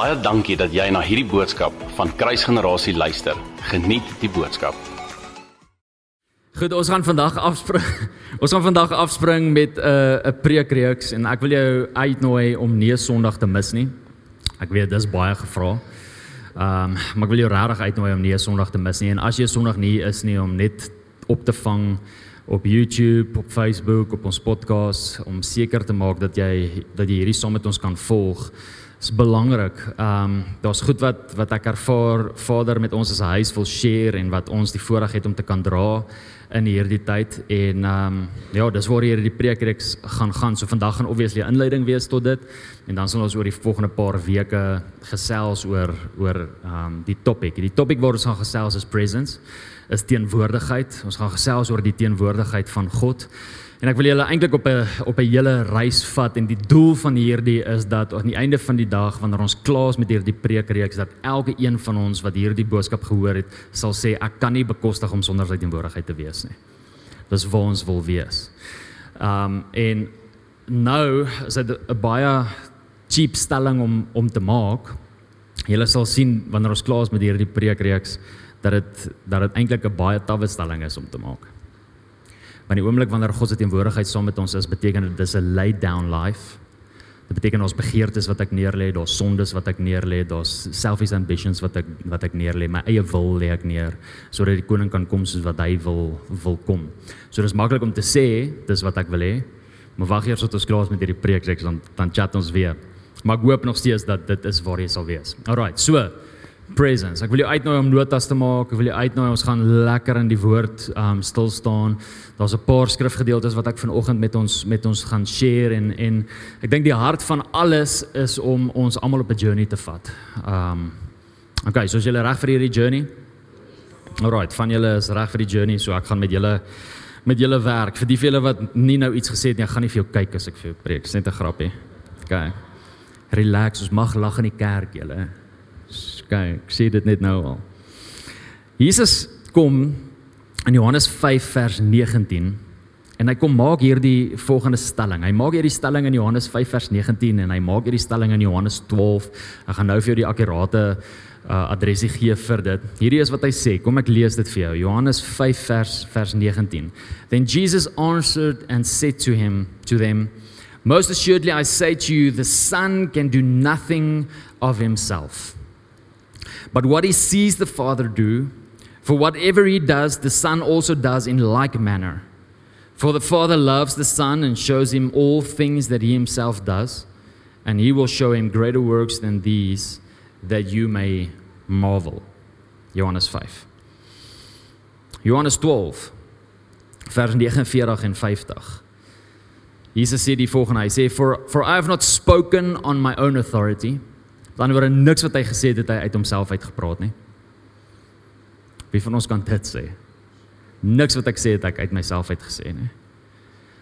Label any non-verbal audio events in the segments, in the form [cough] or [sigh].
Baie dankie dat jy na hierdie boodskap van Kruisgenerasie luister. Geniet die boodskap. Goed, ons gaan vandag afspring. [laughs] Ons gaan vandag afspring met 'n uh, 'n preekreeks en ek wil jou uitnooi om nie Sondag te mis nie. Ek weet dis baie gevra. Ehm um, maar ek wil jou regtig uitnooi om nie Sondag te mis nie en as jy Sondag nie is nie om net op te vang op YouTube, op Facebook, op ons podcast om seker te maak dat jy dat jy hierdie saam met ons kan volg is belangrik. Ehm um, daar's goed wat wat ek ervaar Vader met ons as 'n huis wil share en wat ons die voorreg het om te kan dra in hierdie tyd en ehm um, ja, dis waar hierdie preekreeks gaan gaan. So vandag gaan obviously 'n inleiding wees tot dit en dan sal ons oor die volgende paar weke gesels oor oor ehm um, die topik. Die topik waar ons gaan gesels is presence, is teenwoordigheid. Ons gaan gesels oor die teenwoordigheid van God. En ek wil julle eintlik op 'n op 'n hele reis vat en die doel van hierdie is dat aan die einde van die dag wanneer ons klaar is met hierdie preekreeks dat elke een van ons wat hierdie boodskap gehoor het sal sê ek kan nie bekostig om sonder sy teenwoordigheid te wees nie. Dis waar ons wil wees. Um en nou is dit 'n baie cheap stelling om om te maak. Julle sal sien wanneer ons klaar is met hierdie preekreeks dat dit dat dit eintlik 'n baie tawwe stelling is om te maak. Want die oomblik wanneer God se teenwoordigheid saam met ons is, beteken dit dis 'n laid down life. Dit beteken ons begeertes wat ek neerlê, daar's sondes wat ek neerlê, daar's selfish ambitions wat ek wat ek neerlê, my eie wil lê ek neer sodat die koning kan kom soos wat hy wil wil kom. So dis maklik om te sê dis wat ek wil hê. Maar wag eers tot ons klaar is met hierdie preek, dan dan chat ons weer. Maar ek hoop nog steeds dat dit is waar jy sal wees. Alrite. So, presence. Ek wil jou uitnooi om notas te maak. Ek wil jou uitnooi ons gaan lekker in die woord um stil staan. Daar's 'n paar skrifgedeeltes wat ek vanoggend met ons met ons gaan share en en ek dink die hart van alles is om ons almal op 'n journey te vat. Um Okay, so is julle reg vir hierdie journey? Alright, van julle is reg vir die journey, so ek gaan met julle met julle werk. Vir die vele wat nie nou iets gesê het nie, ek gaan nie vir jou kyk as ek vir jou preek. Dis net 'n grappie. Okay. Relax, ons mag lag in die kerk, julle kyk, ek sê dit net nou al. Jesus kom in Johannes 5 vers 19 en hy kom maak hierdie volgende stelling. Hy maak hierdie stelling in Johannes 5 vers 19 en hy maak hierdie stelling in Johannes 12. Ek gaan nou vir jou die akkurate uh, adresie gee vir dit. Hierdie is wat hy sê. Kom ek lees dit vir jou. Johannes 5 vers vers 19. Then Jesus answered and said to him to them Most assuredly I say to you the son can do nothing of himself but what he sees the Father do, for whatever he does, the Son also does in like manner. For the Father loves the Son and shows him all things that he himself does, and he will show him greater works than these, that you may marvel. Johannes 5. Johannes 12, vers 49 en 50. Jesus sê die volgende, hy sê, for, for I have not spoken on my own authority, Dan word niks wat hy gesê het, het hy uit homself uitgepraat nie. Wie van ons kan dit sê? Niks wat ek sê het ek uit myself uitgesê nie.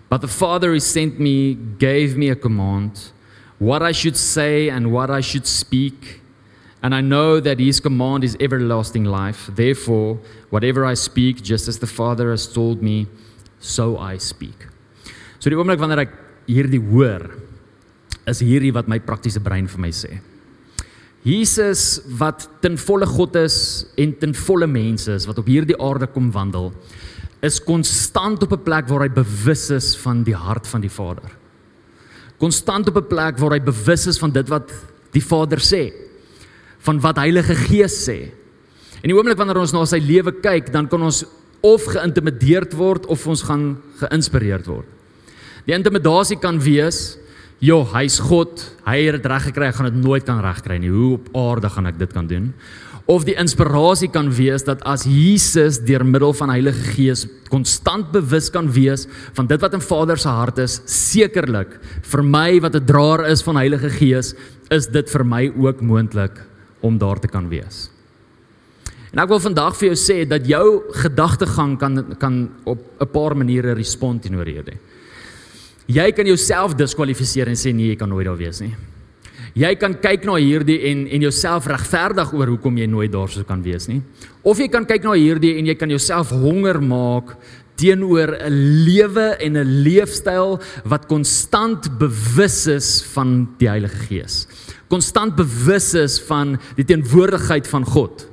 But the Father who sent me gave me a command what I should say and what I should speak. And I know that his command is everlasting life. Therefore, whatever I speak, just as the Father has told me, so I speak. So die oomblik wanneer ek hierdie hoor, is hierdie wat my praktiese brein vir my sê. Jesus wat ten volle God is en ten volle mens is wat op hierdie aarde kom wandel is konstant op 'n plek waar hy bewus is van die hart van die Vader. Konstant op 'n plek waar hy bewus is van dit wat die Vader sê, van wat Heilige Gees sê. En die oomblik wanneer ons na sy lewe kyk, dan kan ons of geïntimideerd word of ons gaan geïnspireerd word. Die intimidasie kan wees Jo, hy's God. Hy het dit reg gekry. Ek gaan dit nooit kan regkry nie. Hoe op aarde gaan ek dit kan doen? Of die inspirasie kan wees dat as Jesus deur middel van Heilige Gees konstant bewus kan wees van dit wat in Vader se hart is, sekerlik vir my wat 'n draer is van Heilige Gees, is dit vir my ook moontlik om daar te kan wees. En ek wil vandag vir jou sê dat jou gedagtegang kan kan op 'n paar maniere respond teenoor hierdie. Jy kan jouself diskwalifiseer en sê nee, jy kan nooit daar wees nie. Jy kan kyk na hierdie en en jouself regverdig oor hoekom jy nooit daar sou kan wees nie. Of jy kan kyk na hierdie en jy kan jouself honger maak teenoor 'n lewe en 'n leefstyl wat konstant bewus is van die Heilige Gees. konstant bewus is van die teenwoordigheid van God.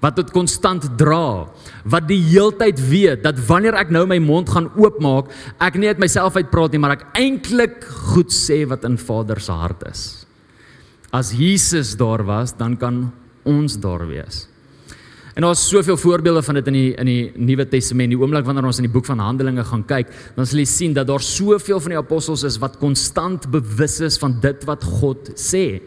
Wat dit konstant dra, wat die heeltyd weet dat wanneer ek nou my mond gaan oopmaak, ek nie uit myself uitpraat nie, maar ek eintlik goed sê wat in Vader se hart is. As Jesus daar was, dan kan ons daar wees. En daar's soveel voorbeelde van dit in die in die Nuwe Testament. Die oomblik wanneer ons in die boek van Handelinge gaan kyk, dan sal jy sien dat daar soveel van die apostels is wat konstant bewus is van dit wat God sê.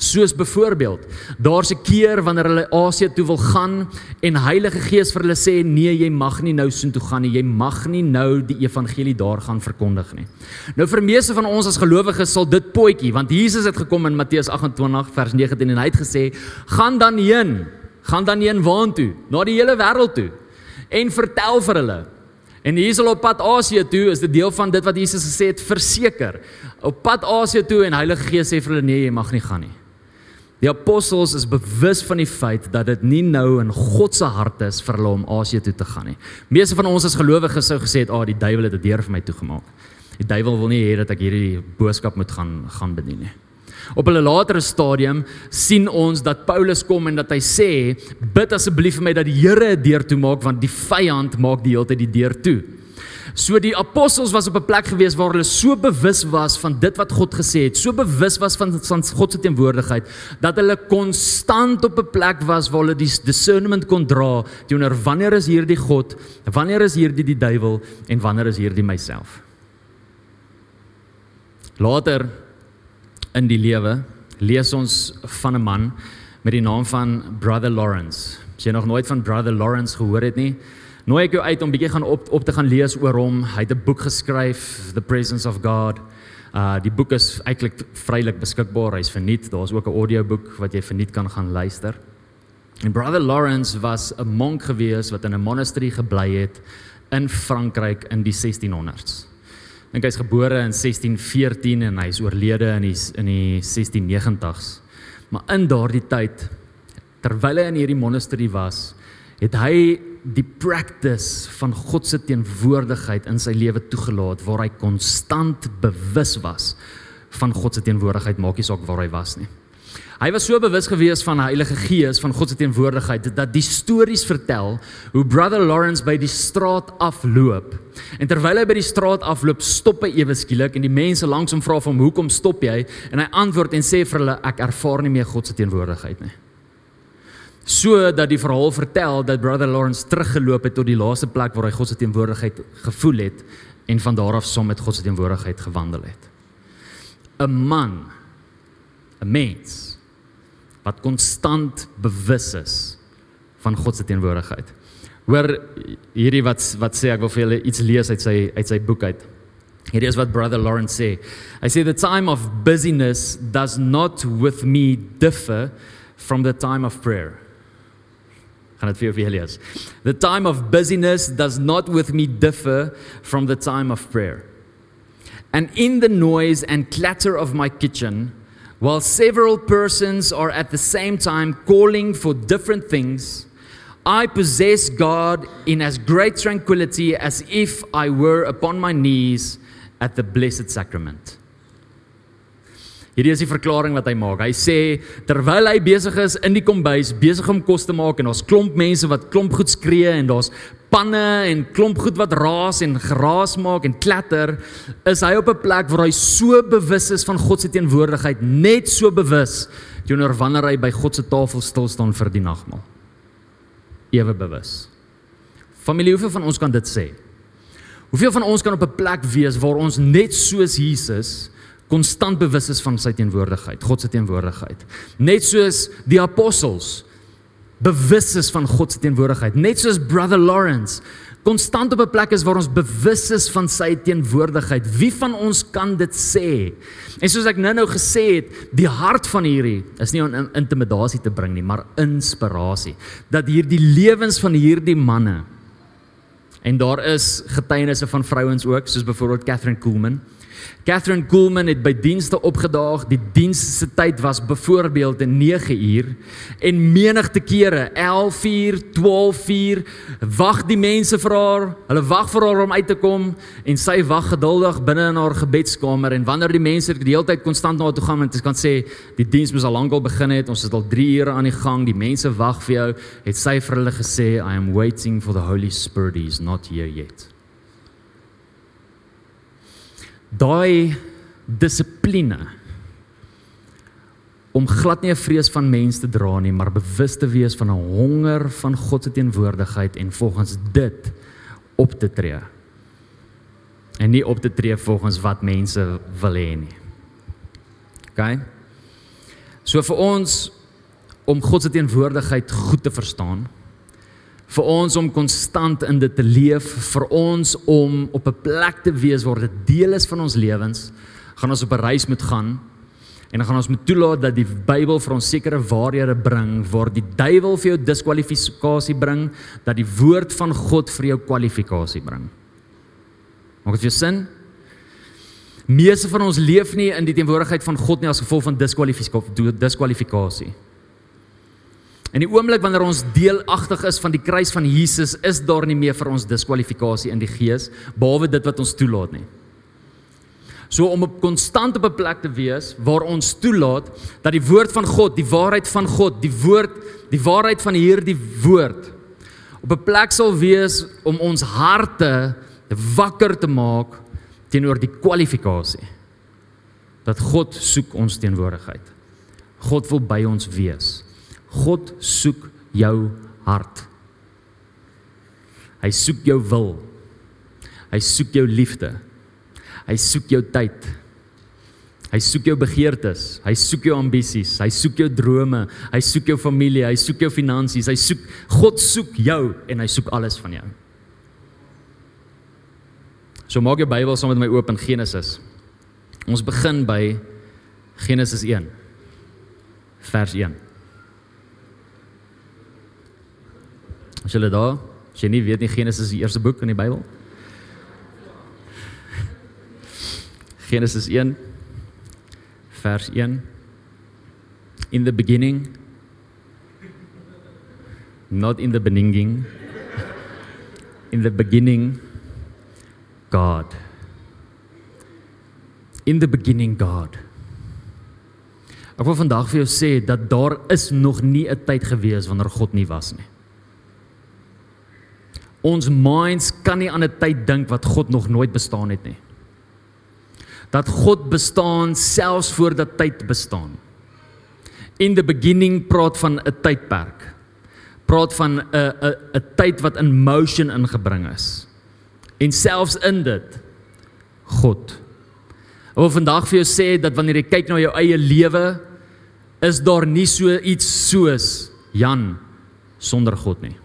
Soos byvoorbeeld, daar's 'n keer wanneer hulle Asië toe wil gaan en Heilige Gees vir hulle sê nee, jy mag nie nou soontoe gaan nie. Jy mag nie nou die evangelie daar gaan verkondig nie. Nou vir meeste van ons as gelowiges sal dit potjie, want Jesus het gekom in Matteus 28 vers 19 en hy het gesê: "Gaan dan heen gaan dan een waan toe, na die hele wêreld toe en vertel vir hulle. En hier op pad Asië toe, is dit deel van dit wat Jesus gesê het, verseker. Op pad Asië toe en Heilige Gees sê vir hulle nee, jy mag nie gaan nie. Die apostels is bewus van die feit dat dit nie nou in God se hart is vir hulle om Asië toe te gaan nie. Meeste van ons as gelowiges sou gesê het, "Ag, oh, die duiwel het 'n deur vir my toegemaak." Die duiwel wil nie hê dat ek hierdie boodskap moet gaan gaan bedien nie. Op 'n latere stadium sien ons dat Paulus kom en dat hy sê: "Bid asseblief vir my dat die Here 'n deur toe maak want die vyand maak die hele tyd die deur toe." So die apostels was op 'n plek gewees waar hulle so bewus was van dit wat God gesê het, so bewus was van van God se teenwoordigheid dat hulle konstant op 'n plek was waar hulle die discernment kon dra teenoor wanneer is hierdie God, wanneer is hierdie die duiwel en wanneer is hierdie myself. Later in die lewe lees ons van 'n man met die naam van Brother Lawrence. As jy nog nooit van Brother Lawrence gehoor het nie, nooi ek jou uit om bietjie gaan op op te gaan lees oor hom. Hy het 'n boek geskryf, The Presence of God. Uh die boek is eintlik vrylik beskikbaar. Hy's verniet. Daar's ook 'n audioboek wat jy verniet kan gaan luister. En Brother Lawrence was 'n monk gewees wat in 'n monastery gebly het in Frankryk in die 1600s dink hy's gebore in 1614 en hy's oorlede in die in die 1690s. Maar in daardie tyd terwyl hy in hierdie monastery was, het hy die practice van God se teenwoordigheid in sy lewe toegelaat waar hy konstant bewus was van God se teenwoordigheid, maak nie saak waar hy was nie. Hy was so bewus gewees van die Heilige Gees, van God se teenwoordigheid dat die stories vertel hoe Brother Lawrence by die straat afloop. En terwyl hy by die straat afloop, stop hy ewe skielik en die mense langs hom vra hom, "Hoekom stop jy?" En hy antwoord en sê vir hulle, "Ek ervaar nie meer God se teenwoordigheid nie." So dat die verhaal vertel dat Brother Lawrence teruggeloop het tot die laaste plek waar hy God se teenwoordigheid gevoel het en van daar af saam met God se teenwoordigheid gewandel het. 'n Man, 'n mens wat konstant bewus is van God se teenwoordigheid. Hoor hierdie wat wat sê ek wil vir julle iets lees uit sy uit sy boek uit. Hierdie is wat brother Lawrence sê. Hy sê the time of busyness does not with me differ from the time of prayer. Gaan dit vir julle lees. The time of busyness does not with me differ from the time of prayer. And in the noise and clatter of my kitchen While several persons are at the same time calling for different things, I possess God in as great tranquility as if I were upon my knees at the Blessed Sacrament. Hierdie is die verklaring wat hy maak. Hy sê terwyl hy besig is in die kombuis, besig om kos te maak en daar's klomp mense wat klomp goed skree en daar's panne en klomp goed wat raas en geraas maak en klatter, is hy op 'n plek waar hy so bewus is van God se teenwoordigheid, net so bewus teenoor wanneer hy by God se tafel stil staan vir die nagmaal. Ewe bewus. Familie, hoeveel van ons kan dit sê? Hoeveel van ons kan op 'n plek wees waar ons net soos Jesus konstant bewus is van sy teenwoordigheid, God se teenwoordigheid. Net soos die apostels bewus is van God se teenwoordigheid, net soos brother Lawrence konstant op 'n plek is waar ons bewus is van sy teenwoordigheid. Wie van ons kan dit sê? En soos ek nou-nou gesê het, die hart van hierdie is nie om intimidasie te bring nie, maar inspirasie. Dat hierdie lewens van hierdie manne en daar is getuienisse van vrouens ook, soos byvoorbeeld Catherine Kuhlman Catherine Coolman het by dienste opgedaag. Die diens se tyd was byvoorbeeld 9 uur en menigte kere 11 uur, 12 uur wag die mense vir haar. Hulle wag vir haar om uit te kom en sy wag geduldig binne in haar gebedskamer en wanneer die mense die hele tyd konstant na haar toe gaan en dit kan sê die diens moes al lankal begin het. Ons is al 3 ure aan die gang. Die mense wag vir jou. Het sy vir hulle gesê I am waiting for the Holy Spirit. He's not here yet daai dissipline om glad nie 'n vrees van mense te dra nie, maar bewus te wees van 'n honger van God se teenwoordigheid en volgens dit op te tree. En nie op te tree volgens wat mense wil hê nie. OK? So vir ons om God se teenwoordigheid goed te verstaan, vir ons om konstant in dit te leef, vir ons om op 'n plek te wees waar dit deel is van ons lewens, gaan ons op 'n reis moet gaan en dan gaan ons moet toelaat dat die Bybel vir ons sekere waarhede bring waar die duiwel vir jou diskwalifikasie bring, dat die woord van God vir jou kwalifikasie bring. Maak dit vir sin? Meeste van ons leef nie in die teenwoordigheid van God nie as gevolg van diskwalifikasie. In die oomblik wanneer ons deelagtig is van die kruis van Jesus, is daar nie meer vir ons diskwalifikasie in die gees behalwe dit wat ons toelaat nie. So om op konstant op 'n plek te wees waar ons toelaat dat die woord van God, die waarheid van God, die woord, die waarheid van hierdie woord op 'n plek sal wees om ons harte wakker te maak teenoor die kwalifikasie dat God soek ons teenwoordigheid. God wil by ons wees. God soek jou hart. Hy soek jou wil. Hy soek jou liefde. Hy soek jou tyd. Hy soek jou begeertes, hy soek jou ambisies, hy soek jou drome, hy soek jou familie, hy soek jou finansies, hy soek God soek jou en hy soek alles van jou. So maak jou Bybel saam met my oop in Genesis. Ons begin by Genesis 1 vers 1. As jy daar, as jy nie weet nie Genesis is die eerste boek in die Bybel. Genesis 1 vers 1 In the beginning not in the beginning in the beginning God In the beginning God Ek wil vandag vir jou sê dat daar is nog nie 'n tyd gewees wanneer God nie was nie. Ons minds kan nie aan 'n tyd dink wat God nog nooit bestaan het nie. Dat God bestaan selfs voordat tyd bestaan. In the beginning praat van 'n tydperk. Praat van 'n 'n 'n tyd wat in motion ingebring is. En selfs in dit God. Ek wil vandag vir jou sê dat wanneer jy kyk na jou eie lewe, is daar nie so iets soos Jan sonder God nie.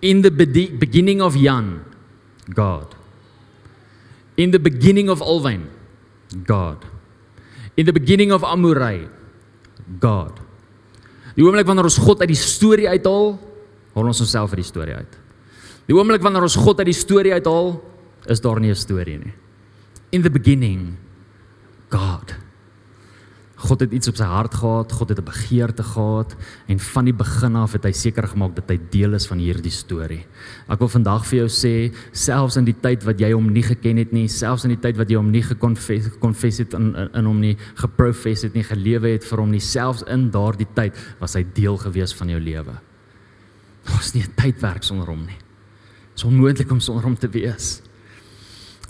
In the beginning of Jan, God. In the beginning of Alwyn, God. In the beginning of Amurai, God. Die oomblik wanneer ons God uit die storie uithaal, haal ons onsself uit die storie uit. Die oomblik wanneer ons God uit die storie uithaal, is daar nie 'n storie nie. In the beginning, God. God het iets op sy hart gehad, God het 'n begeerte gehad en van die begin af het hy seker gemaak dat hy deel is van hierdie storie. Ek wil vandag vir jou sê, selfs in die tyd wat jy hom nie geken het nie, selfs in die tyd wat jy hom nie gekonfess konfess het in, in in hom nie, geprofess het nie, gelewe het vir hom nie, selfs in daardie tyd was hy deel gewees van jou lewe. Daar's nie 'n tydwerk sonder hom nie. Dit is onmoontlik om sonder hom te wees.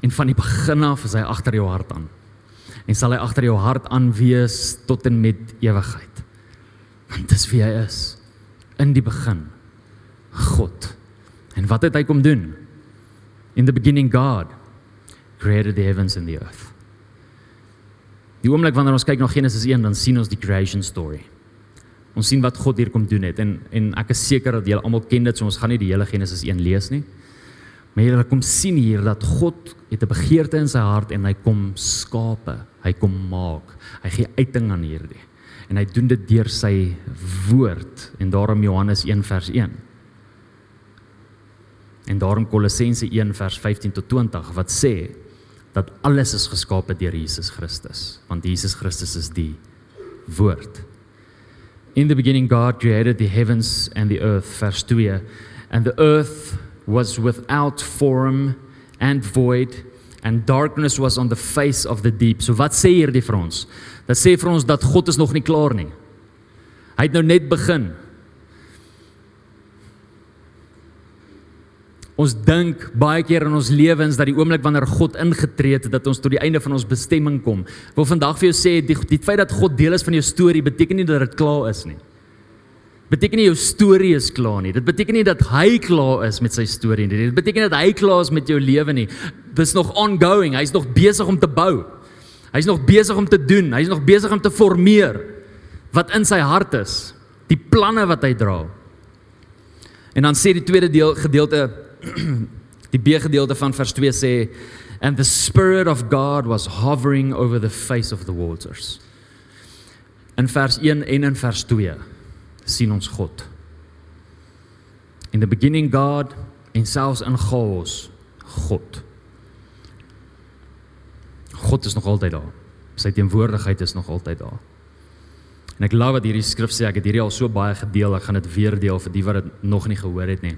En van die begin af is hy agter jou hart aan en sal hy agter jou hart aanwees tot en met ewigheid. Want dis wie hy is in die begin. God. En wat het hy kom doen? In the beginning God created the heavens and the earth. Die oomblik wanneer ons kyk na Genesis 1, dan sien ons die creation story. Ons sien wat God hier kom doen het en en ek is seker dat julle almal ken dit, so ons gaan nie die hele Genesis 1 lees nie. Maar jy kom sien hier dat God het 'n begeerte in sy hart en hy kom skape, hy kom maak. Hy gee uiting aan hierdie. En hy doen dit deur sy woord en daarom Johannes 1 vers 1. En daarom Kolossense 1 vers 15 tot 20 wat sê dat alles is geskape deur Jesus Christus, want Jesus Christus is die woord. In the beginning God created the heavens and the earth, vers 2, and the earth was without form and void and darkness was on the face of the deep. So wat sê hierdie vir ons? Dit sê vir ons dat God is nog nie klaar nie. Hy het nou net begin. Ons dink baie keer in ons lewens dat die oomblik wanneer God ingetree het dat ons tot die einde van ons bestemming kom. Ek wil vandag vir jou sê die, die feit dat God deel is van jou storie beteken nie dat dit klaar is nie. Beteken nie jou storie is klaar nie. Dit beteken nie dat hy klaar is met sy storie nie. Dit beteken dat hy klaar is met jou lewe nie. Dis nog ongoing. Hy's nog besig om te bou. Hy's nog besig om te doen. Hy's nog besig om te formeer wat in sy hart is. Die planne wat hy dra. En dan sê die tweede deel gedeelte [clears throat] die B gedeelte van vers 2 sê and the spirit of God was hovering over the face of the waters. In vers 1 en in vers 2 sien ons God. In the beginning God en selfs in chaos God. God is nog altyd daar. Sy teenwoordigheid is nog altyd daar. En ek glo wat hierdie skrif sê, ek het hierdie al so baie gedeel, ek gaan dit weer deel vir die wat dit nog nie gehoor het nie.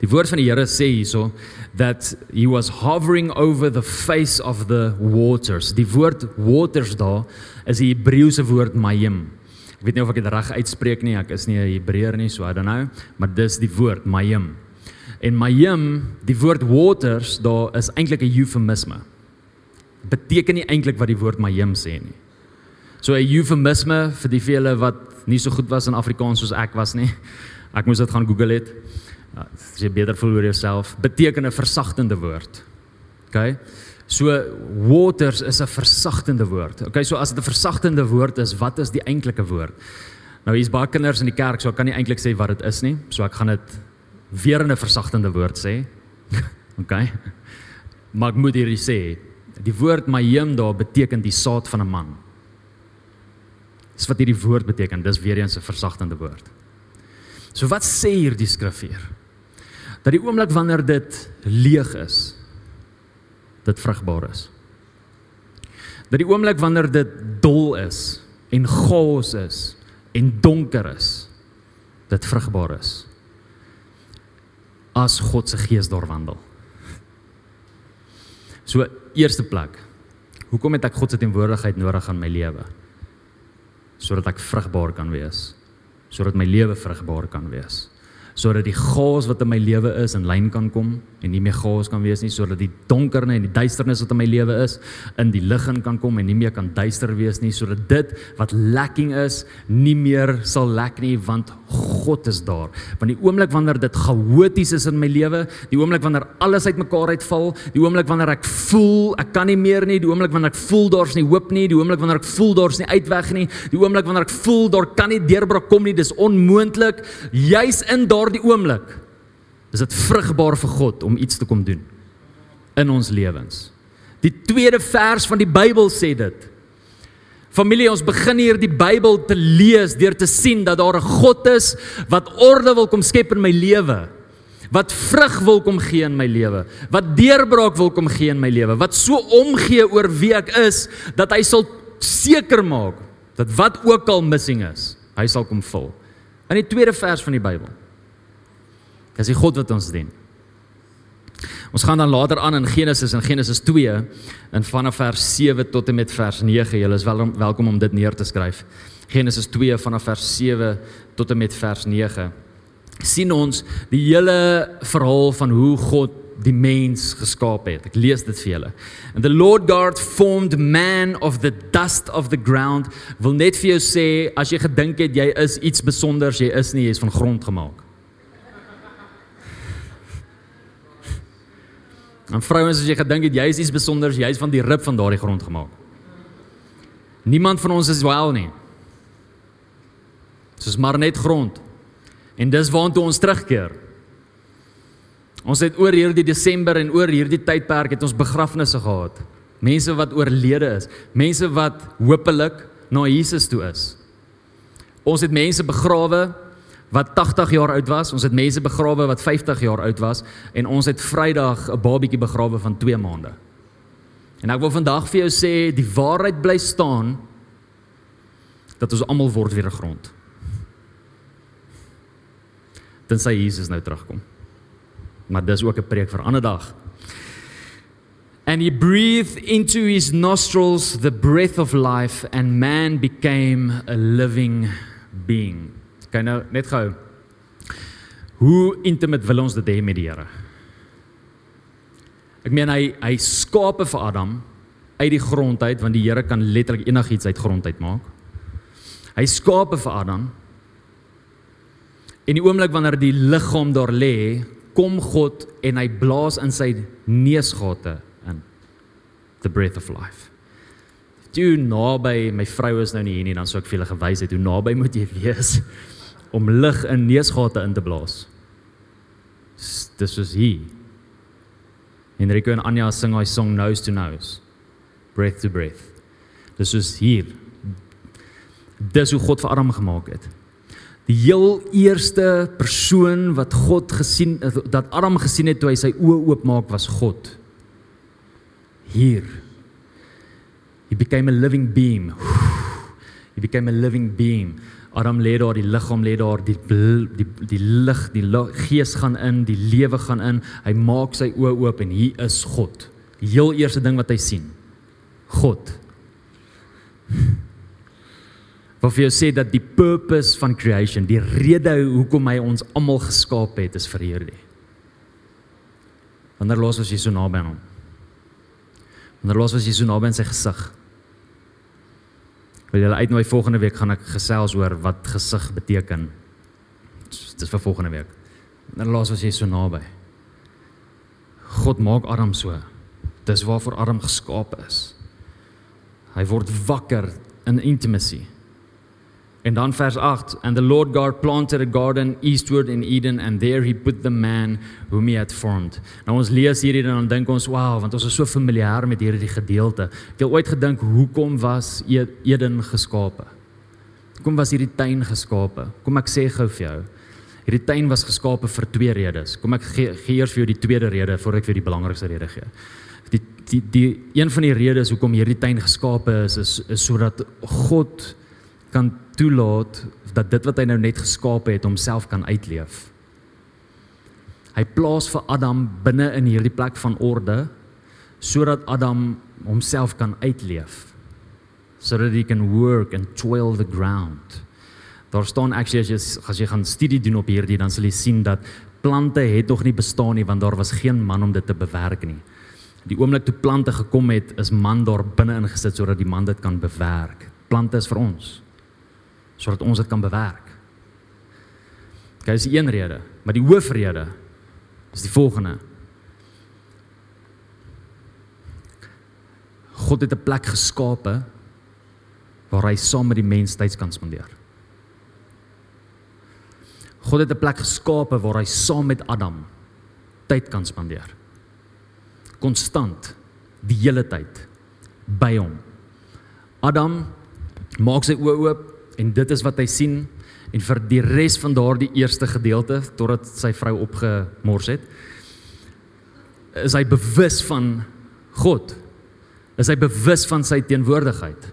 Die woord van die Here sê hierso that he was hovering over the face of the waters. Die woord waters daar is die Hebreëse woord mayim. Ek weet nie of ek dit reg uitspreek nie. Ek is nie 'n Hebreër nie, so I don't know, maar dis die woord mayim. En mayim, die woord waters daar is eintlik 'n eufemisme. Beteken nie eintlik wat die woord mayim sê nie. So 'n eufemisme vir die vele wat nie so goed was in Afrikaans soos ek was nie. [laughs] Ek moes dit gaan Google het. As jy beter voel oor jouself, beteken 'n versagtende woord. OK? So waters is 'n versagtende woord. OK, so as dit 'n versagtende woord is, wat is die eintlike woord? Nou hier's baie kinders in die kerk, so ek kan nie eintlik sê wat dit is nie. So ek gaan dit weer in 'n versagtende woord sê. [laughs] OK. Maar ek moet hierdie sê, die woord mayem daar beteken die saad van 'n man. Dis wat hierdie woord beteken. Dis weer eens 'n versagtende woord. So wat sê hierdie skrif hier? Dat die oomblik wanneer dit leeg is, dit vrugbaar is. Dat die oomblik wanneer dit dol is en chaos is en donker is, dit vrugbaar is. As God se gees daar wandel. So eerste plek. Hoekom het ek God se teenwoordigheid nodig in my lewe? Sodat ek vrugbaar kan wees sodat my lewe vrugbaar kan wees sodat die chaos wat in my lewe is in lyn kan kom en nie meer chaos kan wees nie sodat die donkerne en die duisternis wat in my lewe is in die lig in kan kom en nie meer kan duister wees nie sodat dit wat lekking is nie meer sal lek nie want God is daar. Want die oomblik wanneer dit chaoties is in my lewe die oomblik wanneer alles uitmekaar uitval die oomblik wanneer ek voel ek kan nie meer nie die oomblik wanneer ek voel daar's nie hoop nie die oomblik wanneer ek voel daar's nie uitweg nie die oomblik wanneer ek voel daar kan nie deurbraak kom nie dis onmoontlik juis in daar daardie oomblik is dit vrugbaar vir God om iets te kom doen in ons lewens. Die tweede vers van die Bybel sê dit. Familie, ons begin hier die Bybel te lees deur te sien dat daar 'n God is wat orde wil kom skep in my lewe. Wat vrug wil kom gee in my lewe, wat deurbraak wil kom gee in my lewe, wat so omgee oor wie ek is dat hy sal seker maak dat wat ook al missing is, hy sal kom vul. In die tweede vers van die Bybel. Dis die God wat ons dien. Ons gaan dan later aan in Genesis en Genesis 2 in vanaf vers 7 tot en met vers 9. Julle is wel welkom om dit neer te skryf. Genesis 2 vanaf vers 7 tot en met vers 9. sien ons die hele verhaal van hoe God die mens geskaap het. Ek lees dit vir julle. And the Lord God formed man of the dust of the ground. Wil net vir jou sê as jy gedink het jy is iets spesiaals, jy is nie, jy is van grond gemaak. En vrouens as jy gedink het jy is iets spesiaals, jy is van die rib van daardie grond gemaak. Niemand van ons is wel nie. Dit is maar net grond. En dis waartoe ons terugkeer. Ons het oor hierdie Desember en oor hierdie tydperk het ons begrafnisse gehad. Mense wat oorlede is, mense wat hopelik na Jesus toe is. Ons het mense begrawe wat 80 jaar oud was. Ons het mense begrawe wat 50 jaar oud was en ons het Vrydag 'n babietjie begrawe van 2 maande. En ek wil vandag vir jou sê die waarheid bly staan dat ons almal word weer grond. Tensy Jesus nou terugkom. Maar dis ook 'n preek vir 'n ander dag. And he breathed into his nostrils the breath of life and man became a living being. Kyk nou net gou. Hoe intimate wil ons dit hê met die Here? Ek meen hy hy skape vir Adam uit die grond uit want die Here kan letterlik enigiets uit grond uit maak. Hy skape vir Adam. En die oomblik wanneer die liggaam daar lê, kom God en hy blaas in sy neusgate in the breath of life. Toe naby my vrou is nou nie hier nie, dan sou ek vir julle gewys het hoe naby moet jy wees om lug in neusgate in te blaas. Dis soos hier. Enrico en Anya sing hy song nose to nose. Breath to breath. Dis soos hier. Dis hoe God vir Adam gemaak het. Die heel eerste persoon wat God gesien dat Adam gesien het toe hy sy oë oopmaak was God. Hier. He became a living being. He became a living being. Adam lê daar, die liggaam lê daar, die die die lig, die gees gaan in, die lewe gaan in. Hy maak sy oë oop en hier is God. Die heel eerste ding wat hy sien. God. [laughs] Wat vir jou sê dat die purpose van creation, die rede hoekom hy ons almal geskaap het, is vir hierdie. Wanneer los was jy so naby aan hom? Wanneer los was jy so naby aan sy gesig? Wil julle uitnooi volgende week gaan ek gesels oor wat gesig beteken. Dis vir volgende week. Dan laat ons jy so naby. God maak Adam so. Dis waarvoor Adam geskaap is. Hy word wakker in intimacy. En dan vers 8 and the Lord God planted a garden eastward in Eden and there he put the man whom he had formed. Nou ons lees hierdie en dan dink ons wow want ons is so familier met hierdie gedeelte. Ek het ooit gedink hoekom was e-, Eden geskape? Hoekom was hierdie tuin geskape? Kom ek sê gou vir jou. Hierdie tuin was geskape vir twee redes. Kom ek gee, gee eers vir jou die tweede rede voor ek vir die belangrikste rede gee. Die die die een van die redes hoekom hierdie tuin geskape is is, is sodat God kan toelaat dat dit wat hy nou net geskaap het homself kan uitleef. Hy plaas vir Adam binne in hierdie plek van orde sodat Adam homself kan uitleef. Sodat hy kan work and toil the ground. Daar staan actually as jy as jy gaan studie doen op hierdie dan sal jy sien dat plante het nog nie bestaan nie want daar was geen man om dit te bewerk nie. Die oomblik toe plante gekom het, is man daar binne ingesit sodat die man dit kan bewerk. Plante is vir ons sodat ons dit kan bewerk. Okay, dis die een rede, maar die hoofrede is die volgende. God het 'n plek geskape waar hy saam met die mens tyd kan spandeer. God het 'n plek geskape waar hy saam met Adam tyd kan spandeer. Konstant die hele tyd by hom. Adam maak sy oë oop en dit is wat hy sien. En vir die res van daardie eerste gedeelte totdat sy vrou opgemors het is hy bewus van God. Is hy bewus van sy teenwoordigheid.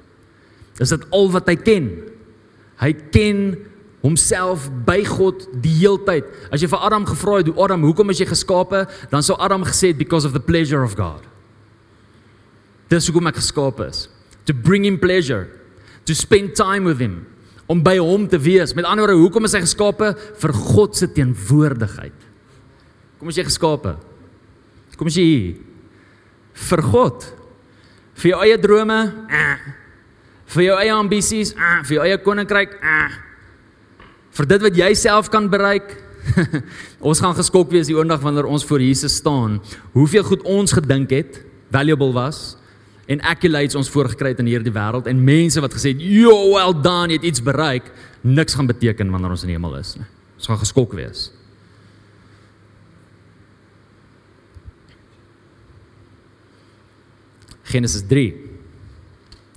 Is dit al wat hy ken? Hy ken homself by God die heeltyd. As jy vir Adam gevra het hoe Adam hoekom is jy geskape? Dan sou Adam gesê het because of the pleasure of God. Dis hoekom ek geskape is. To bring him pleasure. To spend time with him om by hom te wees. Met ander woorde, hoekom is hy geskape vir God se teenwoordigheid? Kom as jy geskape. Kom as jy hier vir God. Vir jou eie drome, eh. vir jou eie ambisies, eh. vir jou eie koninkryk, eh. vir dit wat jy self kan bereik. [laughs] ons gaan geskok wees die oondag wanneer ons voor Jesus staan. Hoeveel goed ons gedink het valuable was en accolades ons voorgekry het in hierdie wêreld en mense wat gesê het, "Yo, well done, jy het iets bereik," niks gaan beteken wanneer ons in die hemel is nie. Ons gaan geskok wees. Genesis 3.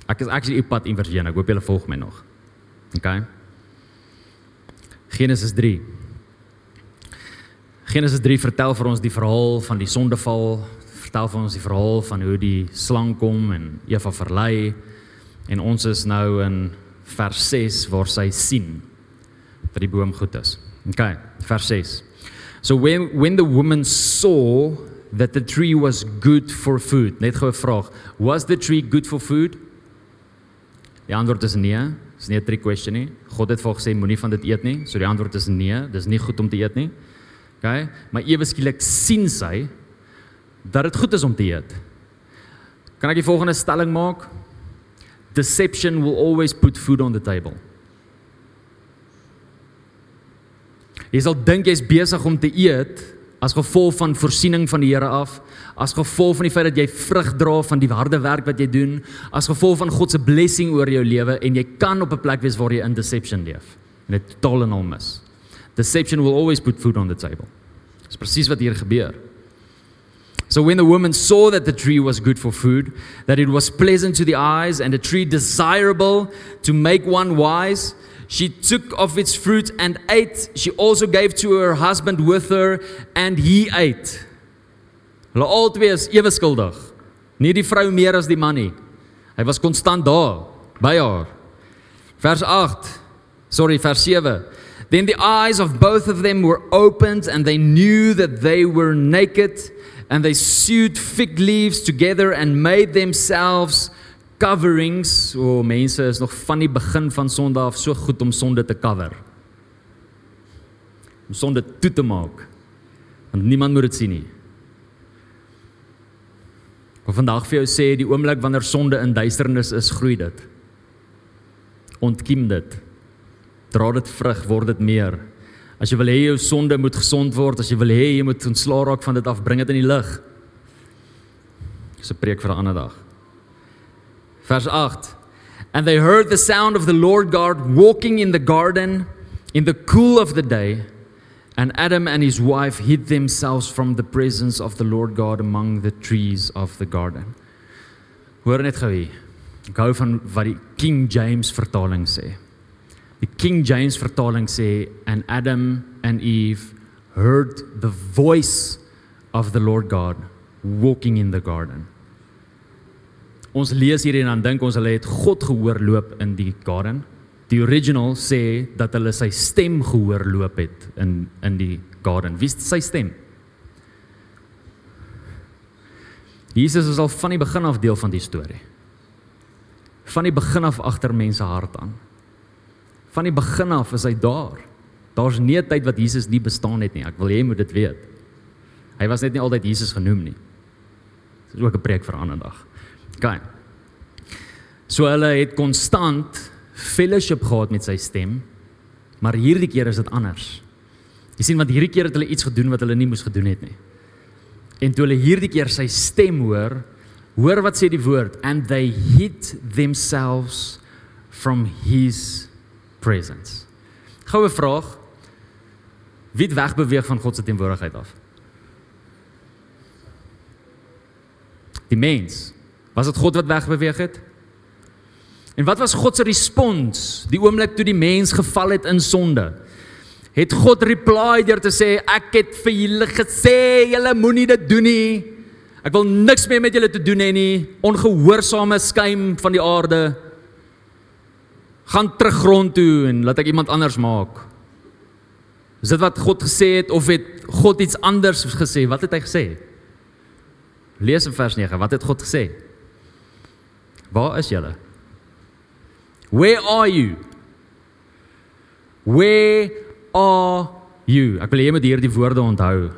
Ek is actually op pad inversie, ek hoop julle volg my nog. OK. Genesis 3. Genesis 3 vertel vir ons die verhaal van die sondeval, vertel vir ons die verhaal van hoe die slang kom en Eva verlei en ons is nou in vers 6 waar sy sien dat die boom goed is. Okay, vers 6. So when when the woman saw that the tree was good for food. Net gou 'n vraag. Was the tree good for food? Die antwoord is nee. Dis nie 'n trick question nie. God het vir gesê moenie van dit eet nie. So die antwoord is nee. Dis nie goed om te eet nie. OK? Maar ewe skielik sien sy dat dit goed is om te eet. Kan ek die volgende stelling maak? Deception will always put food on the table. Jy sal dink jy's besig om te eet as gevolg van voorsiening van die Here af, as gevolg van die feit dat jy vrug dra van die harde werk wat jy doen, as gevolg van God se blessing oor jou lewe en jy kan op 'n plek wees waar jy in deception leef en dit totaal en al mis. Deception will always put food on the table. Dis presies wat hier gebeur. So when the woman saw that the tree was good for food, that it was pleasant to the eyes and a tree desirable to make one wise, she took of its fruit and ate. She also gave to her husband with her and he ate. Hulle albei is ewe skuldig. Nie die vrou meer as die man nie. Hy was konstant daar by haar. Vers 8. Sorry, vers 7. Then the eyes of both of them were opened and they knew that they were naked and they sewed fig leaves together and made themselves coverings. O, oh, mense is nog van die begin van Sondag af so goed om sonde te cover. Om sonde toe te maak. Want niemand moet dit sien nie. Maar vandag vir jou sê die oomblik wanneer sonde in duisternis is, groei dit. Ontkiem dit. Dra dit vrug, word dit meer. As jy wil hê jou sonde moet gesond word, as jy wil hê jy moet ontslaa raak van dit af, bring dit in die lig. Dis 'n preek vir 'n ander dag. Vers 8. And they heard the sound of the Lord God walking in the garden in the cool of the day, and Adam and his wife hid themselves from the presence of the Lord God among the trees of the garden. Hoor net gou hier. Ek hou van wat die King James vertaling sê. Die King James vertaling sê and Adam and Eve heard the voice of the Lord God walking in the garden. Ons lees hier en dan dink ons hulle het God gehoor loop in die garden. Die original sê dat hulle sy stem gehoor loop het in in die garden. Wie is sy stem? Jesus is al van die begin af deel van die storie. Van die begin af agter mense hart aan. Van die begin af is hy daar. Daar's nie 'n tyd wat Jesus nie bestaan het nie. Ek wil hê jy moet dit weet. Hy was net nie altyd Jesus genoem nie. Dit is ook 'n preek vir 'n ander dag. OK. So hulle het konstant fellowship gehad met sy stem, maar hierdie keer is dit anders. Jy sien want hierdie keer het hulle iets gedoen wat hulle nie moes gedoen het nie. En toe hulle hierdie keer sy stem hoor, hoor wat sê die woord and they hid themselves from his presence. Goue vraag. Wie het wegbeweeg van God se teenwoordigheid af? Die mens. Was dit God wat wegbeweeg het? En wat was God se respons die oomblik toe die mens geval het in sonde? Het God reply deur te sê ek het vir julle gesê julle moenie dit doen nie. Ek wil niks meer met julle te doen hê nie. Ongehoorsame skuim van die aarde gaan terug grond toe en laat ek iemand anders maak. Is dit wat God gesê het of het God iets anders gesê? Wat het hy gesê? Lees in vers 9. Wat het God gesê? Waar is julle? Where are you? Where are you? Ek wil hê jy moet hierdie woorde onthou.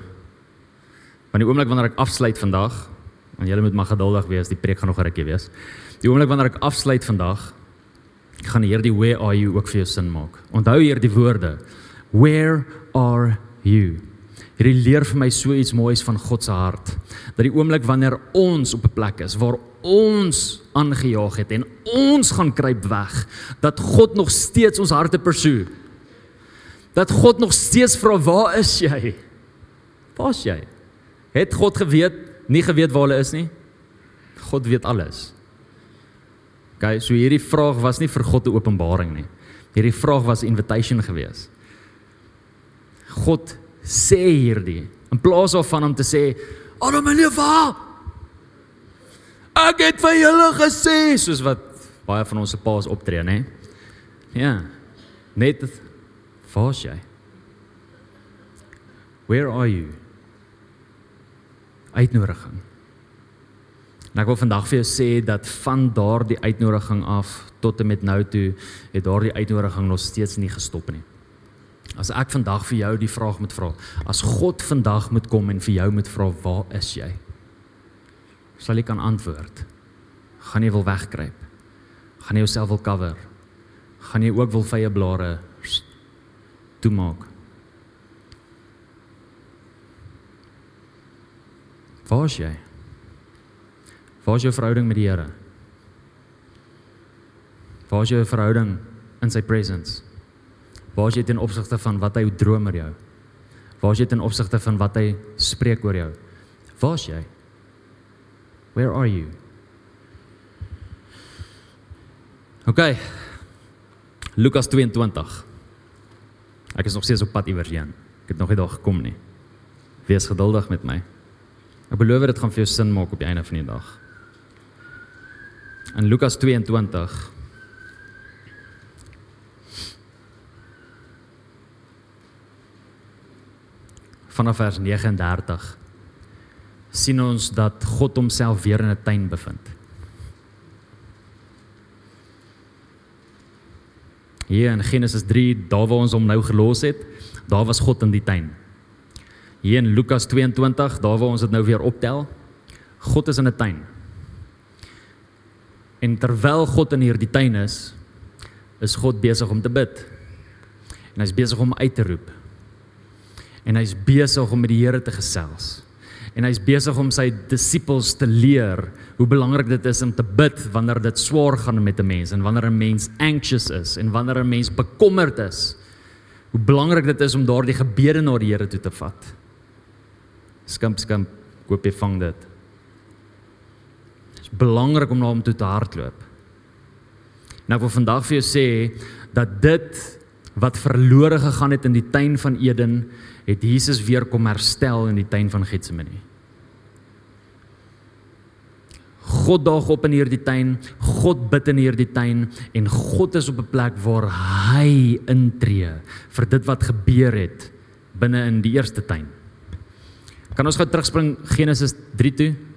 Want die oomblik wanneer ek afsluit vandag, en julle moet maar geduldig wees, die preek gaan nog 'n rukkie wees. Die oomblik wanneer ek afsluit vandag, gaan hierdie where are you ook vir jou sin maak. Onthou hierdie woorde. Where are you? Hierdie leer vir my so iets moois van God se hart. Dat die oomblik wanneer ons op 'n plek is waar ons aangejaag het en ons gaan kruip weg, dat God nog steeds ons harte persoe. Dat God nog steeds vra waar is jy? Waar is jy? Het God geweet, nie geweet waar hulle is nie? God weet alles. Okay, so hierdie vraag was nie vir God 'n openbaring nie. Hierdie vraag was invitation geweest. God sê hierdie in plaas daarvan om te sê Adam en Eva Ek het vir julle gesê soos wat baie van ons se paas optree, nê? Ja. Net waar's jy? Where are you? Uitnodiging. En ek wil vandag vir jou sê dat van daardie uitnodiging af tot en met nou toe het daardie uitnodiging nog steeds nie gestop nie. As ek vandag vir jou die vraag moet vra, as God vandag moet kom en vir jou moet vra waar is jy? Sal jy kan antwoord? Gaan jy wil wegkruip? Gaan jy jouself wil cover? Gaan jy ook wil vye blare toemaak? Waar is jy? Waar is jou verhouding met die Here? Waar is jou verhouding in sy presence? Waar is jy ten opsigte van wat hy droom oor jou? Waar is jy ten opsigte van wat hy spreek oor jou? Waar is jy? Where are you? OK. Lukas 22. Ek is nog steeds op pad iewers heen. Ek het nog nie daar gekom nie. Wees geduldig met my. Ek beloof dit gaan vir jou sin maak op die einde van die dag. In Lukas 22 vanaf vers 39 sien ons dat God homself weer in 'n tuin bevind. Hier in Genesis 3, daar waar ons hom nou gelos het, daar was God in die tuin. Hier in Lukas 22, daar waar ons dit nou weer optel, God is in 'n tuin. En terwyl God in hierdie tuin is, is God besig om te bid. En hy's besig om uit te roep. En hy's besig om met die Here te gesels. En hy's besig om sy disippels te leer hoe belangrik dit is om te bid wanneer dit swaar gaan met 'n mens en wanneer 'n mens anxious is en wanneer 'n mens bekommerd is. Hoe belangrik dit is om daardie gebede na die Here toe te vat skimp skimp koop jy vang dit. Dit is belangrik om na hom toe te hardloop. Nou ek wil vandag vir jou sê dat dit wat verlore gegaan het in die tuin van Eden, het Jesus weer kom herstel in die tuin van Getsemane. God daag op in hierdie tuin, God bid in hierdie tuin en God is op 'n plek waar hy intree vir dit wat gebeur het binne in die eerste tuin. Kan ons gou terugspring Genesis 3 toe?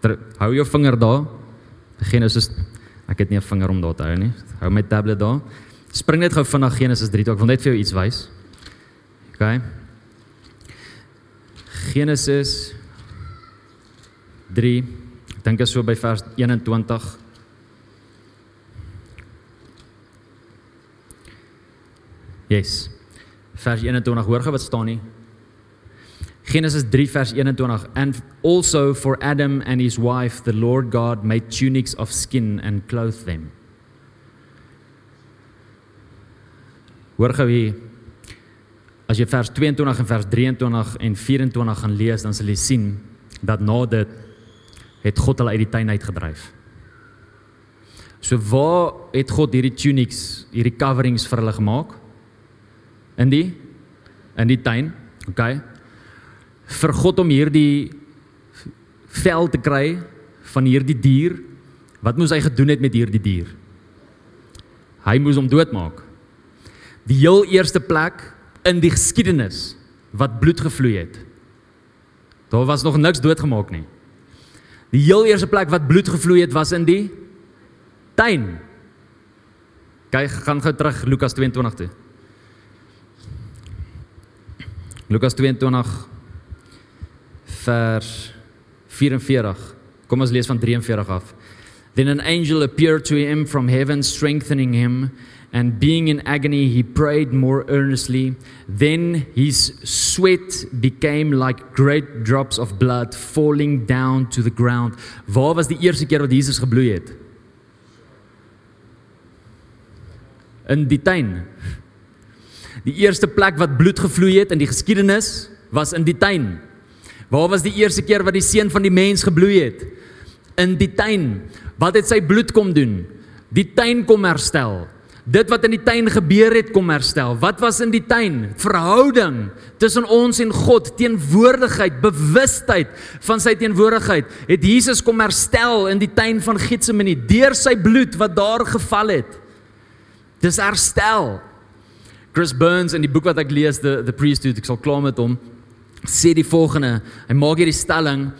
Hou jou vinger daar. Genesis ek het nie 'n vinger om daar te hou nie. Hou my tablet daar. Spring net gou vinnig Genesis 3 toe. Ek wil net vir jou iets wys. OK. Genesis 3. Ek dink is so by vers 21. Yes. Vers 21. Hoor gou wat staan nie. Genesis 3 vers 21 and also for Adam and his wife the Lord God made tunics of skin and clothed them. Hoor gou hier. As jy vers 22 en vers 23 en 24 gaan lees, dan sal jy sien dat na dit het God hulle uit die tuin uitgedryf. So waar het God hierdie tunics, hierdie coverings vir hulle gemaak? In die in die tuin. Okay vir God om hierdie vel te kry van hierdie dier. Wat moes hy gedoen het met hierdie dier? Hy moes hom doodmaak. Die heel eerste plek in die geskiedenis wat bloed gevloei het. Daar was nog niks doodgemaak nie. Die heel eerste plek wat bloed gevloei het was in die tuin. Kyk, gaan gou terug Lukas 22 toe. Lukas 22 vers 44. Kom ons lees van 43 af. Then an angel appeared to him from heaven strengthening him and being in agony he prayed more earnestly then his sweat became like great drops of blood falling down to the ground. Waar was die eerste keer wat Jesus gebloei het? In die tuin. Die eerste plek wat bloed gevloei het in die geskiedenis was in die tuin. Waar was die eerste keer wat die seun van die mens gebloei het? In die tuin. Wat het sy bloed kom doen? Die tuin kom herstel. Dit wat in die tuin gebeur het kom herstel. Wat was in die tuin? Verhouding tussen ons en God, teenwoordigheid, bewustheid van sy teenwoordigheid. Het Jesus kom herstel in die tuin van Getsemane deur sy bloed wat daar geval het. Dis herstel. Chris Burns in die boek wat ek lees, The The Priesthood, ek sal klaar met hom, sê die volgende. Hy maak hierdie stelling.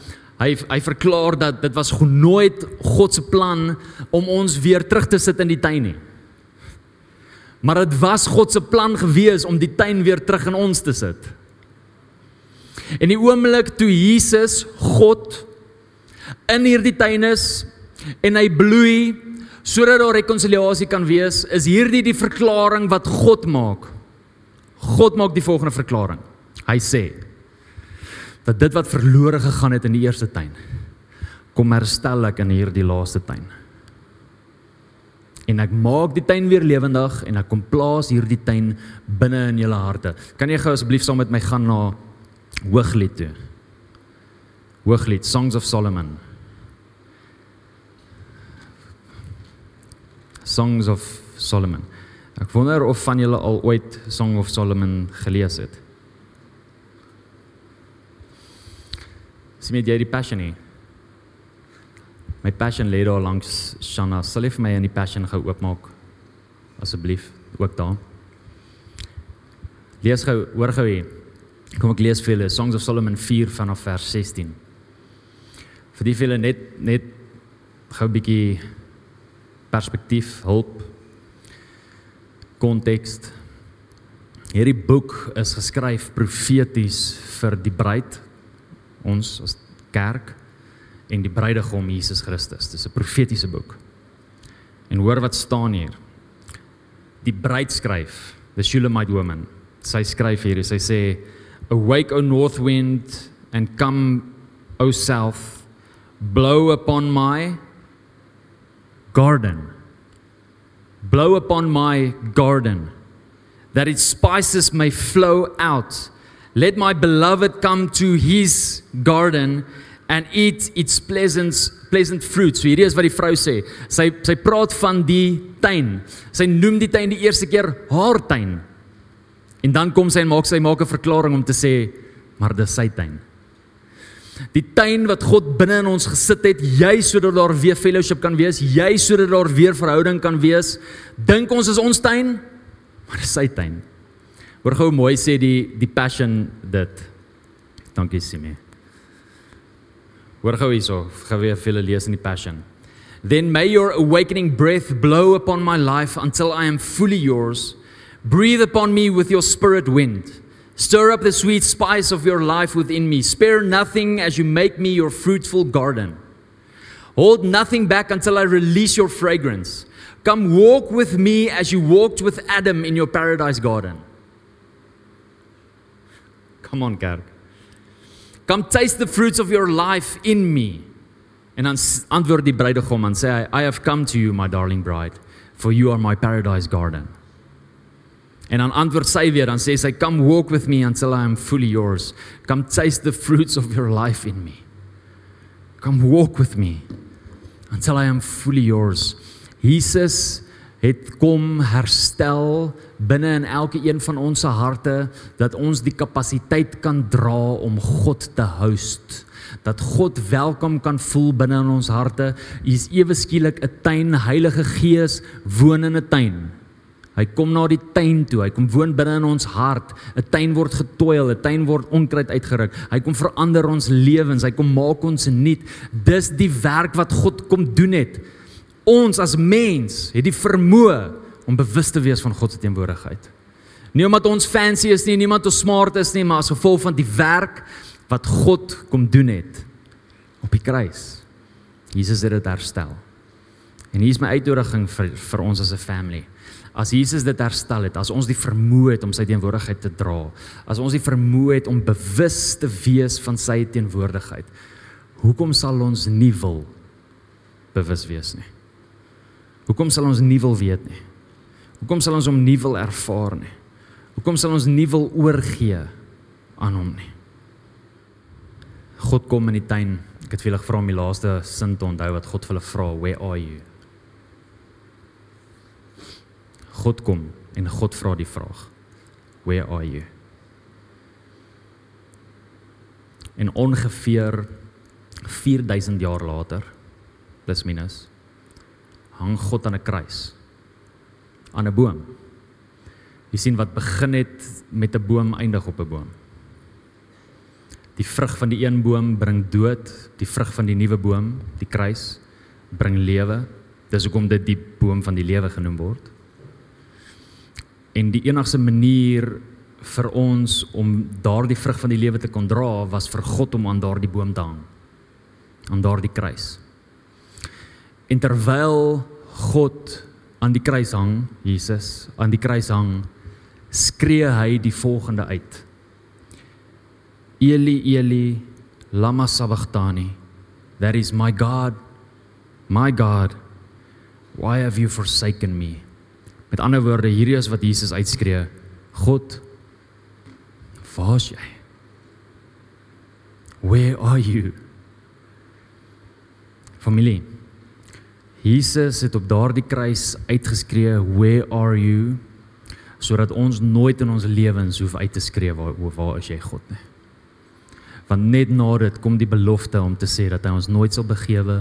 Hy hy verklaar dat dit was nooit God se plan om ons weer terug te sit in die tuin nie. Maar dit was God se plan gewees om die tuin weer terug in ons te sit. En die oomblik toe Jesus God in hierdie tuin is en hy bloei sodat daar rekonsiliasie kan wees, is hierdie die verklaring wat God maak. God maak die volgende verklaring. Hy sê dat dit wat verlore gegaan het in die eerste tuin kom herstel ek in hierdie laaste tuin en ek maak die tuin weer lewendig en ek kom plaas hierdie tuin binne in julle harte. Kan jy gou asseblief saam met my gaan na Hooglied toe? Hooglied Songs of Solomon. Songs of Solomon. Ek wonder of van julle al ooit Song of Solomon gelees het. Sien jy die passion nie? My passion lê daar langs Shanna. Sal jy vir my in die passion gou oopmaak asseblief ook daar. Lees gou, hoor gou hier. Kom ek lees vir julle Songs of Solomon 4 vanaf vers 16. Vir die julle net net gou 'n bietjie perspektief, hulp, konteks. Hierdie boek is geskryf profeties vir die bruid ons as kerk en die bruidegom Jesus Christus. Dis 'n profetiese boek. En hoor wat staan hier. Die bruid skryf, the Shulamite woman. Sy skryf hier, sy sê, "Awake O north wind and come O south, blow upon my garden. Blow upon my garden, that its spices may flow out. Let my beloved come to his garden." and eat its pleasant pleasant fruit. So hierdie is wat die vrou sê. Sy sy praat van die tuin. Sy noem die tuin die eerste keer haar tuin. En dan kom sy en maak sy maak 'n verklaring om te sê maar dis sy tuin. Die tuin wat God binne in ons gesit het, jy sodat daar weer fellowship kan wees, jy sodat daar weer verhouding kan wees. Dink ons is ons tuin, maar dis sy tuin. Hoor gou mooi sê die die passion dit. Dankie Simie. Hoor gou hierso, gou weer vir julle lees in die Passion. Then may your awakening breath blow upon my life until I am fully yours. Breathe upon me with your spirit wind. Stir up the sweet spice of your life within me. Spare nothing as you make me your fruitful garden. Hold nothing back until I release your fragrance. Come walk with me as you walked with Adam in your paradise garden. Come on, Kerk. Come taste the fruits of your life in me. En dan antwoord die bruidegom en sê hy, I have come to you my darling bride, for you are my paradise garden. En dan antwoord sy weer dan sê sy, come walk with me until I am fully yours. Come taste the fruits of your life in me. Come walk with me until I am fully yours. Jesus het kom herstel binne in elke een van ons se harte dat ons die kapasiteit kan dra om God te host dat God welkom kan voel binne in ons harte. Hy is ewe skielik 'n tuin, Heilige Gees woon in 'n tuin. Hy kom na die tuin toe. Hy kom woon binne in ons hart. 'n Tuin word getoil, 'n tuin word onkruid uitgeruk. Hy kom verander ons lewens. Hy kom maak ons nuut. Dis die werk wat God kom doen het ons as mens het die vermoë om bewus te wees van God se teenwoordigheid. Nie omdat ons fancy is nie, nie omdat ons smart is nie, maar as gevolg van die werk wat God kom doen het op die kruis. Jesus het dit herstel. En hier is my uitnodiging vir vir ons as 'n family. As Jesus dit herstel het, as ons die vermoë het om sy teenwoordigheid te dra, as ons die vermoë het om bewus te wees van sy teenwoordigheid, hoekom sal ons nie wil bewus wees nie? Hoekom sal ons nie wil weet nie? Hoekom sal ons hom nie wil ervaar nie? Hoekom sal ons nie wil oorgee aan hom nie? God kom in die tuin. Ek het vir julle gevra om die laaste sin te onthou wat God vir hulle vra, "Where are you?" God kom en God vra die vraag: Where are you? En ongeveer 4000 jaar later, plus minus, hang God aan 'n kruis aan 'n boom. Jy sien wat begin het met 'n boom eindig op 'n boom. Die vrug van die een boom bring dood, die vrug van die nuwe boom, die kruis, bring lewe. Dis hoekom dit die boom van die lewe genoem word. En die enigste manier vir ons om daardie vrug van die lewe te kon dra was vir God om aan daardie boom te hang. Aan daardie kruis. En terwyl God aan die kruis hang, Jesus aan die kruis hang, skree hy die volgende uit. Eli Eli lama sabachthani. That is my God, my God, why have you forsaken me? Met ander woorde, hierdie is wat Jesus uitskree. God, waar is jy? Where are you? Familie. Jesus het op daardie kruis uitgeskree, "Where are you?" sodat ons nooit in ons lewens hoef uit te skree waar waar is jy God nie. Want net na dit kom die belofte om te sê dat hy ons nooit sal begewe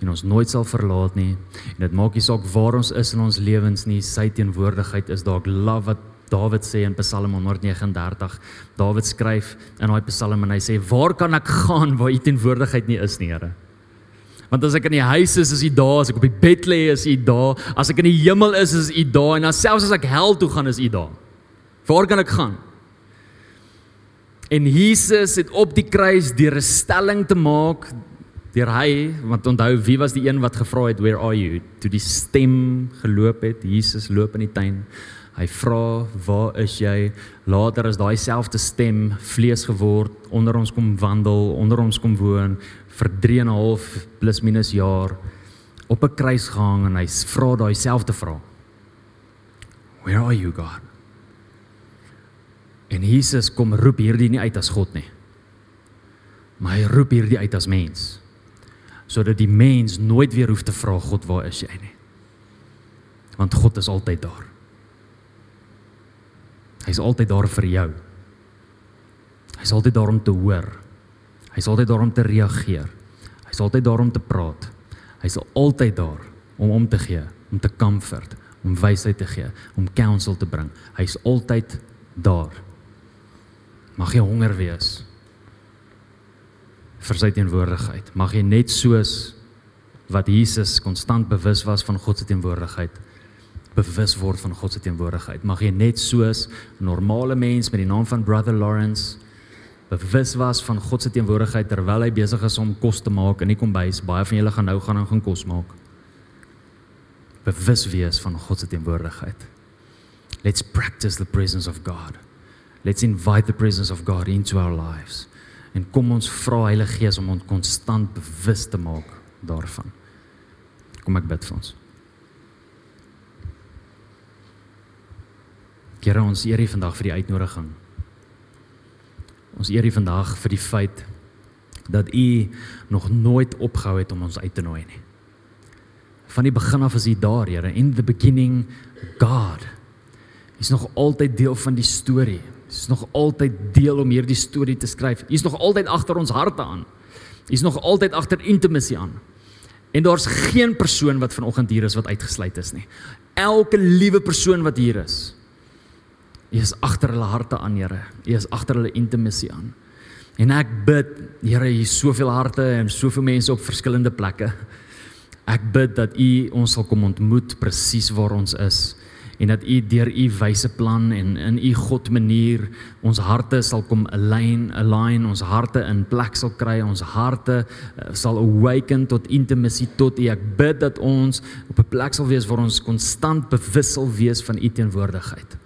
en ons nooit sal verlaat nie. En dit maak nie saak waar ons is in ons lewens nie, sy teenwoordigheid is daar. Ek love wat Dawid sê in Psalm 139. Dawid skryf in daai Psalm en hy sê: "Waar kan ek gaan waar u teenwoordigheid nie is nie, Here?" Want as ek in die huis is, is U daar, as ek op die bed lê, is U daar, as ek in die hemel is, is U daar en dan selfs as ek hel toe gaan, is U daar. Waar kan ek gaan? En Jesus het op die kruis deur 'n stelling te maak deur hy want onthou wie was die een wat gevra het where are you? Toe die stem geloop het Jesus loop in die tuin. Hy vra waar is jy? Later is daai selfde stem vlees geword onder ons kom wandel onder ons kom woon vir 3 en 'n half plus minus jaar op 'n kruis gehang en hy vra daai selfde vraag. Where are you God? En Jesus kom roep hierdie nie uit as God nie. Maar hy roep hierdie uit as mens. Sodat die mens nooit weer hoef te vra God, waar is jy nie? Want God is altyd daar. Hy's altyd daar vir jou. Hy's altyd daar om te hoor. Hy's altyd daar om te reageer. Hy's altyd daar om te praat. Hy's altyd daar om om te gee, om te comfort, om wysheid te gee, om counsel te bring. Hy's altyd daar. Mag jy honger wees vir sy teenwoordigheid. Mag jy net soos wat Jesus konstant bewus was van God se teenwoordigheid bewus word van God se teenwoordigheid. Mag jy net soos 'n normale mens met die naam van Brother Lawrence bewus was van God se teenwoordigheid terwyl hy besig is om kos te maak in die kombuis. Baie van julle gaan nou gaan en gaan kos maak. Bewus wees van God se teenwoordigheid. Let's practice the presence of God. Let's invite the presence of God into our lives. En kom ons vra Heilige Gees om ons konstant bewus te maak daarvan. Kom ek bid vir ons. Here ons eer U vandag vir die uitnodiging Ons eer U vandag vir die feit dat U nog nooit opgehou het om ons uit te nooi nie. Van die begin af is U daar, Here, in the beginning God. Hy's nog altyd deel van die storie. Hy's nog altyd deel om hierdie storie te skryf. Hy's nog altyd agter ons harte aan. Hy's nog altyd agter intimacy aan. En daar's geen persoon wat vanoggend hier is wat uitgesluit is nie. Elke liewe persoon wat hier is, U is agter hulle harte aan, Here. U is agter hulle intimacy aan. En ek bid, Here, hier is soveel harte en soveel mense op verskillende plekke. Ek bid dat U ons sal kom ontmoet presies waar ons is en dat U deur U wyse plan en in U God manier ons harte sal kom align, align ons harte in plek sal kry, ons harte uh, sal awaken tot intimacy tot U. Ek bid dat ons op 'n plek sal wees waar ons konstant bewus sal wees van U teenwoordigheid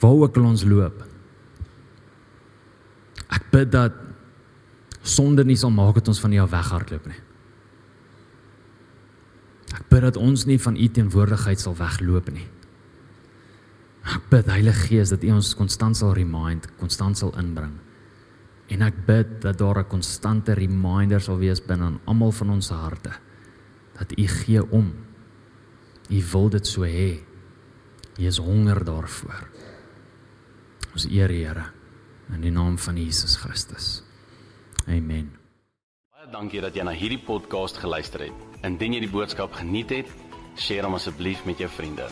waar ook al ons loop. Ek bid dat sonde nie sal maak dat ons van U af weghardloop nie. Ek bid dat ons nie van U teenwoordigheid sal wegloop nie. Ek bid Heilige Gees dat U ons konstant sal remind, konstant sal inbring. En ek bid dat daar 'n konstante reminder sal wees binne aan almal van ons harte dat U gee om. U wil dit so hê. U is honger daarvoor. Ons eer die Here in die naam van Jesus Christus. Amen. Baie dankie dat jy na hierdie podcast geluister het. Indien jy die boodskap geniet het, deel hom asseblief met jou vriende.